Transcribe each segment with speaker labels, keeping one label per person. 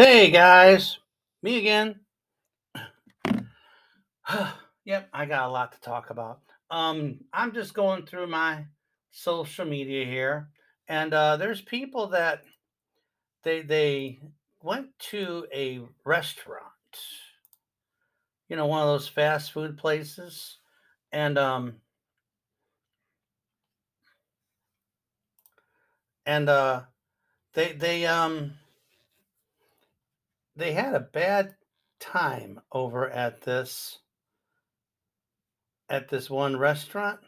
Speaker 1: Hey guys, me again. yep, I got a lot to talk about. Um, I'm just going through my social media here, and uh, there's people that they they went to a restaurant, you know, one of those fast food places, and um and uh they they um they had a bad time over at this at this one restaurant,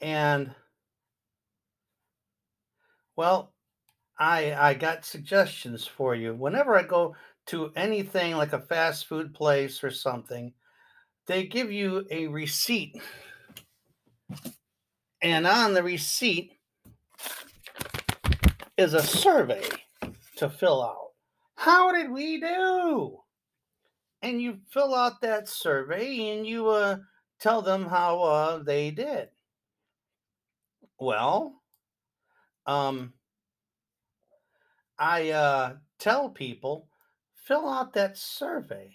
Speaker 1: and well, I I got suggestions for you. Whenever I go to anything like a fast food place or something, they give you a receipt, and on the receipt is a survey to fill out. How did we do? And you fill out that survey and you uh, tell them how uh, they did. Well, um, I uh, tell people fill out that survey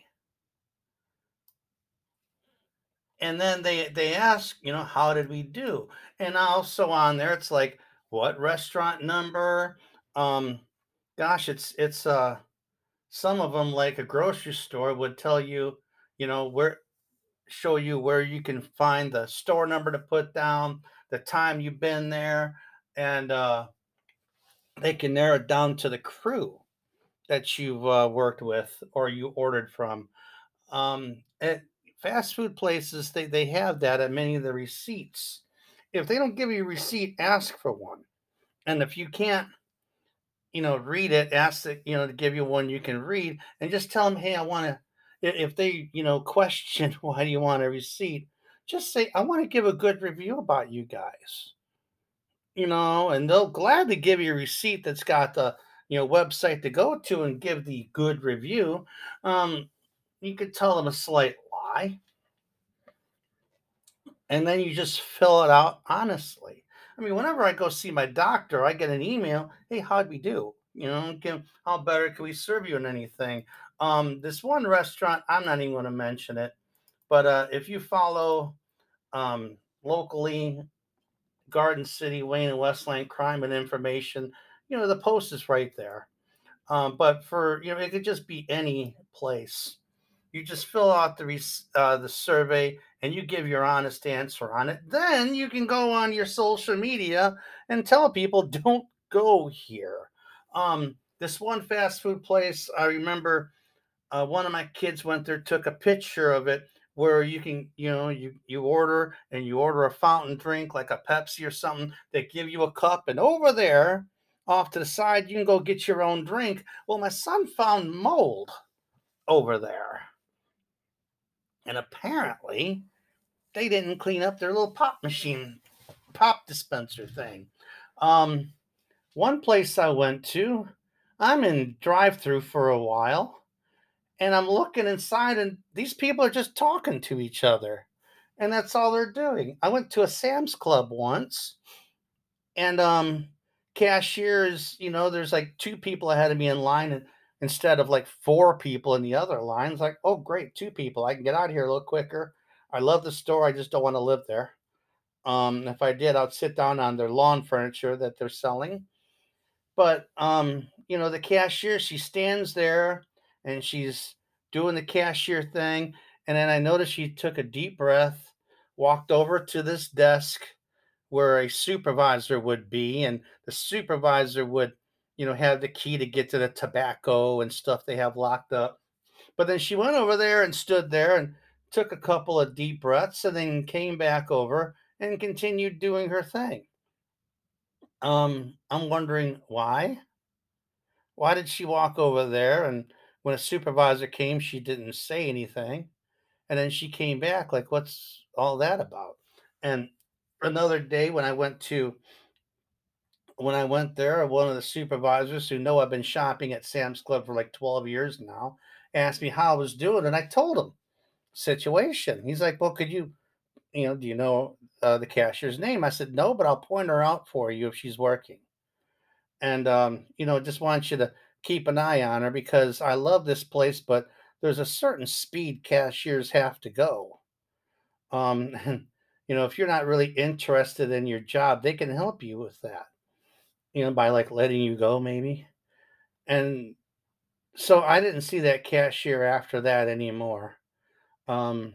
Speaker 1: and then they they ask, you know, how did we do? And also on there, it's like what restaurant number? Um, gosh, it's it's uh some of them like a grocery store would tell you, you know, where show you where you can find the store number to put down, the time you've been there, and uh, they can narrow it down to the crew that you've uh, worked with or you ordered from. Um, at fast food places, they, they have that at many of the receipts. If they don't give you a receipt, ask for one. And if you can't, you know, read it, ask that, you know, to give you one you can read and just tell them, hey, I want to, if they, you know, question why do you want a receipt, just say, I want to give a good review about you guys. You know, and they'll gladly give you a receipt that's got the, you know, website to go to and give the good review. Um, you could tell them a slight lie and then you just fill it out honestly. I mean, whenever I go see my doctor, I get an email, "Hey, how'd we do? You know, can, how better can we serve you in anything?" Um, this one restaurant, I'm not even going to mention it, but uh, if you follow um, locally, Garden City, Wayne and Westland crime and information, you know, the post is right there. Um, but for you know, it could just be any place. You just fill out the uh, the survey and you give your honest answer on it. Then you can go on your social media and tell people don't go here. Um, this one fast food place, I remember uh, one of my kids went there, took a picture of it where you can, you know, you you order and you order a fountain drink like a Pepsi or something. They give you a cup, and over there, off to the side, you can go get your own drink. Well, my son found mold over there. And apparently, they didn't clean up their little pop machine, pop dispenser thing. Um, one place I went to, I'm in drive through for a while, and I'm looking inside, and these people are just talking to each other. And that's all they're doing. I went to a Sam's Club once, and um, cashiers, you know, there's like two people ahead of me in line, and instead of like four people in the other lines. Like, oh, great, two people. I can get out of here a little quicker. I love the store. I just don't want to live there. Um, if I did, I'd sit down on their lawn furniture that they're selling. But um, you know, the cashier, she stands there and she's doing the cashier thing. And then I noticed she took a deep breath, walked over to this desk where a supervisor would be, and the supervisor would you know, have the key to get to the tobacco and stuff they have locked up. But then she went over there and stood there and took a couple of deep breaths and then came back over and continued doing her thing. Um, I'm wondering why. Why did she walk over there and when a supervisor came, she didn't say anything? And then she came back like, what's all that about? And another day when I went to when I went there, one of the supervisors who know I've been shopping at Sam's Club for like 12 years now asked me how I was doing, and I told him situation. He's like, "Well, could you, you know, do you know uh, the cashier's name?" I said, "No, but I'll point her out for you if she's working." And um, you know, just want you to keep an eye on her because I love this place, but there's a certain speed cashiers have to go. Um, you know, if you're not really interested in your job, they can help you with that, you know, by like letting you go maybe. And so I didn't see that cashier after that anymore. Um,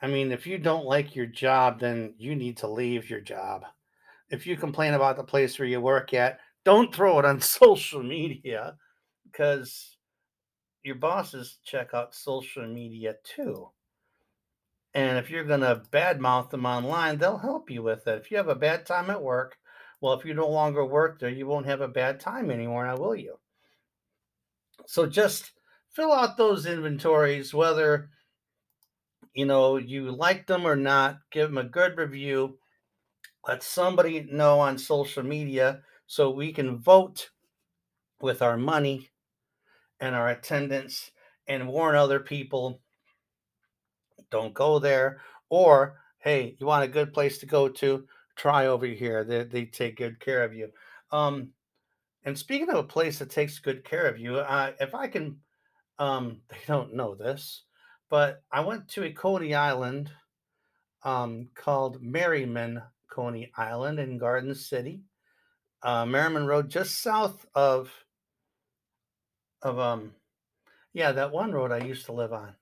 Speaker 1: I mean, if you don't like your job, then you need to leave your job. If you complain about the place where you work at, don't throw it on social media because your bosses check out social media too. And if you're going to badmouth them online, they'll help you with it. If you have a bad time at work, well, if you no longer work there, you won't have a bad time anymore, now will you? So just fill out those inventories, whether you know you like them or not. Give them a good review. Let somebody know on social media so we can vote with our money and our attendance and warn other people don't go there. Or, hey, you want a good place to go to? Try over here. They, they take good care of you. Um, and speaking of a place that takes good care of you, uh, if I can, um, they don't know this, but I went to a Coney Island um, called Merriman Coney Island in Garden City, uh, Merriman Road, just south of of um, yeah, that one road I used to live on.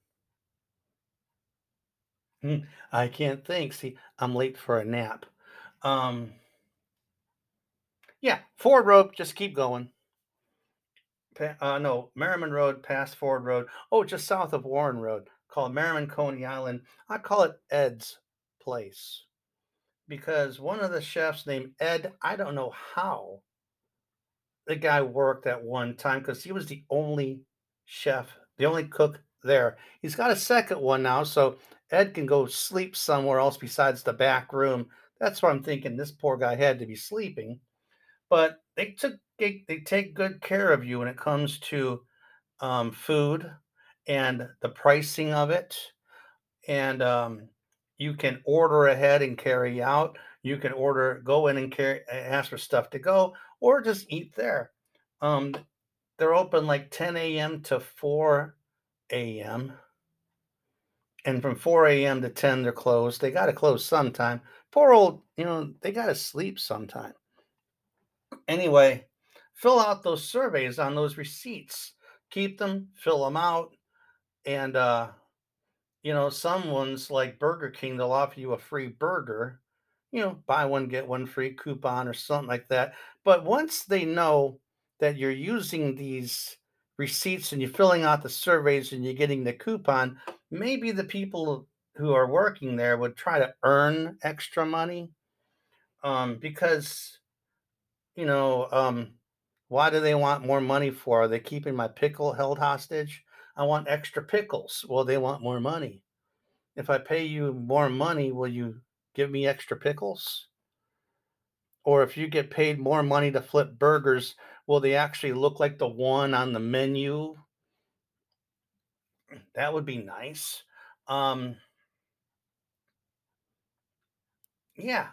Speaker 1: Hmm, I can't think. See, I'm late for a nap. Um, yeah, Ford Road. Just keep going. Uh, no, Merriman Road past Ford Road. Oh, just south of Warren Road, called Merriman Coney Island. I call it Ed's Place because one of the chefs named Ed. I don't know how the guy worked at one time because he was the only chef, the only cook there. He's got a second one now, so Ed can go sleep somewhere else besides the back room. That's what I'm thinking. This poor guy had to be sleeping, but they took they, they take good care of you when it comes to um, food and the pricing of it, and um, you can order ahead and carry out. You can order, go in and carry, ask for stuff to go, or just eat there. Um, they're open like 10 a.m. to 4 a.m. And from 4 a.m. to 10, they're closed. They got to close sometime. Poor old, you know, they got to sleep sometime. Anyway, fill out those surveys on those receipts. Keep them, fill them out. And, uh, you know, some ones like Burger King, they'll offer you a free burger, you know, buy one, get one free coupon or something like that. But once they know that you're using these receipts and you're filling out the surveys and you're getting the coupon, maybe the people who are working there would try to earn extra money um, because, you know, um, why do they want more money for? Are they keeping my pickle held hostage? I want extra pickles. Well, they want more money. If I pay you more money, will you give me extra pickles? Or if you get paid more money to flip burgers, will they actually look like the one on the menu? That would be nice. Um, yeah.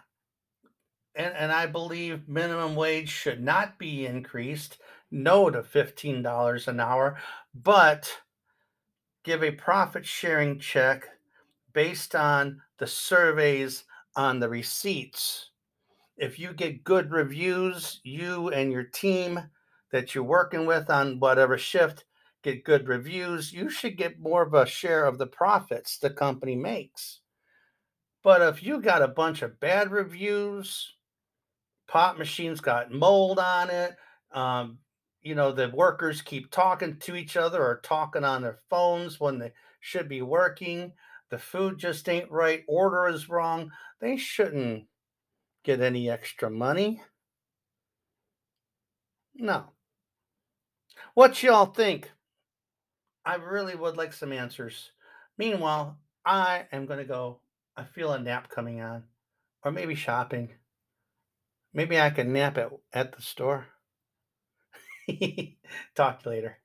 Speaker 1: And, and I believe minimum wage should not be increased. No to $15 an hour, but give a profit sharing check based on the surveys on the receipts. If you get good reviews, you and your team that you're working with on whatever shift get good reviews, you should get more of a share of the profits the company makes. But if you got a bunch of bad reviews, pot machines got mold on it, um, you know, the workers keep talking to each other or talking on their phones when they should be working. The food just ain't right. Order is wrong. They shouldn't get any extra money. No. What y'all think? I really would like some answers. Meanwhile, I am going to go. I feel a nap coming on, or maybe shopping. Maybe I can nap at, at the store. Talk to you later.